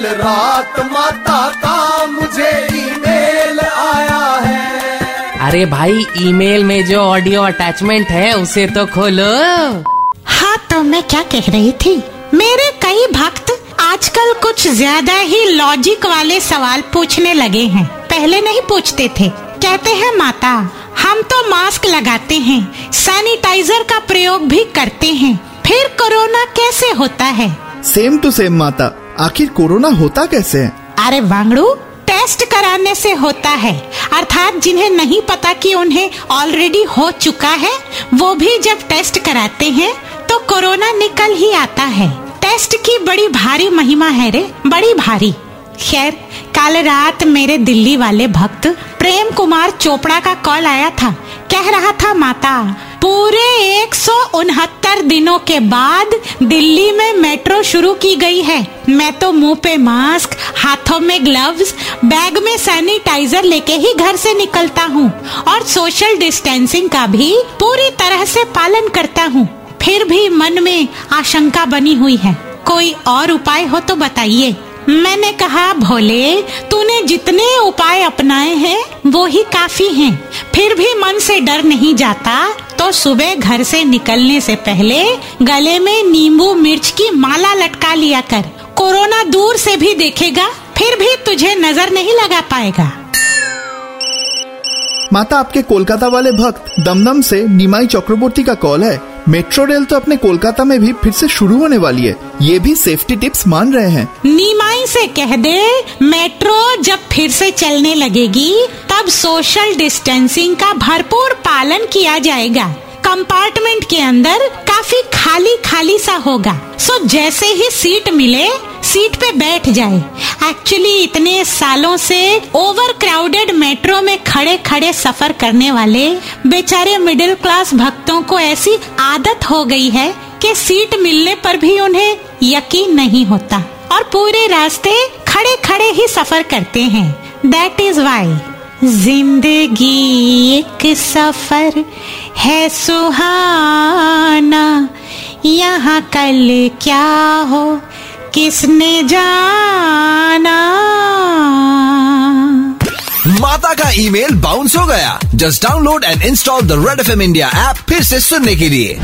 कल रात माता का मुझे ईमेल आया है। अरे भाई ईमेल में जो ऑडियो अटैचमेंट है उसे तो खोलो। हाँ तो मैं क्या कह रही थी? मेरे कई भक्त आजकल कुछ ज़्यादा ही लॉजिक वाले सवाल पूछने लगे हैं। पहले नहीं पूछते थे। कहते हैं माता हम तो मास्क लगाते हैं। सैनिटाइजर का प्रयोग भी करते हैं। फिर कोरोना कैसे होता है? सेम टू सेम माता। आखिर कोरोना होता कैसे? अरे वांगड़ू टेस्ट कराने से होता है। अर्थात जिन्हें नहीं पता कि उन्हें ऑलरेडी हो चुका है, वो भी जब टेस्ट कराते हैं तो कोरोना निकल ही आता है। टेस्ट की बड़ी भारी महिमा है रे, बड़ी भारी। खैर, कल रात मेरे दिल्ली वाले भक्त प्रेम कुमार चोपड़ा का कॉल आया था। कह रहा था, माता पूरे एक सौ उनहत्तर दिनों के बाद दिल्ली में मेट्रो शुरू की गई है। मैं तो मुँह पे मास्क, हाथों में ग्लव्स बैग में सैनिटाइजर लेके ही घर से निकलता हूँ और सोशल डिस्टेंसिंग का भी पूरी तरह से पालन करता हूँ। फिर भी मन में आशंका बनी हुई है। कोई और उपाय हो तो बताइए। मैंने कहा, भोले, तूने जितने उपाय अपनाए हैं, वो ही काफ़ी हैं। फिर भी मन से डर नहीं जाता तो सुबह घर से निकलने से पहले गले में नींबू मिर्च की माला लटका लिया कर। कोरोना दूर से भी देखेगा फिर भी तुझे नज़र नहीं लगा पाएगा। माता आपके कोलकाता वाले भक्त दमदम से निमाई चक्रवर्ती का कॉल है। मेट्रो रेल तो अपने कोलकाता में भी फिर से शुरू होने वाली है। ये भी सेफ्टी टिप्स मान रहे हैं। नीमाई से कह दे, मेट्रो जब फिर से चलने लगेगी, तब सोशल डिस्टेंसिंग का भरपूर पालन किया जाएगा। कंपार्टमेंट के अंदर काफ़ी खाली खाली सा होगा। सो जैसे ही सीट मिले सीट पे बैठ जाए। एक्चुअली इतने सालों से ओवर क्राउडेड मेट्रो में खड़े खड़े सफ़र करने वाले बेचारे मिडिल क्लास भक्तों को ऐसी आदत हो गई है कि सीट मिलने पर भी उन्हें यकीन नहीं होता। और पूरे रास्ते खड़े खड़े ही सफ़र करते हैं। दैट इज़ वाई ज़िंदगी एक सफ़र है सुहाना। यहाँ कल क्या हो, किसने जाना? माता का ईमेल बाउंस हो गया। Just download and install the red F M India app फिर से सुनने के लिए।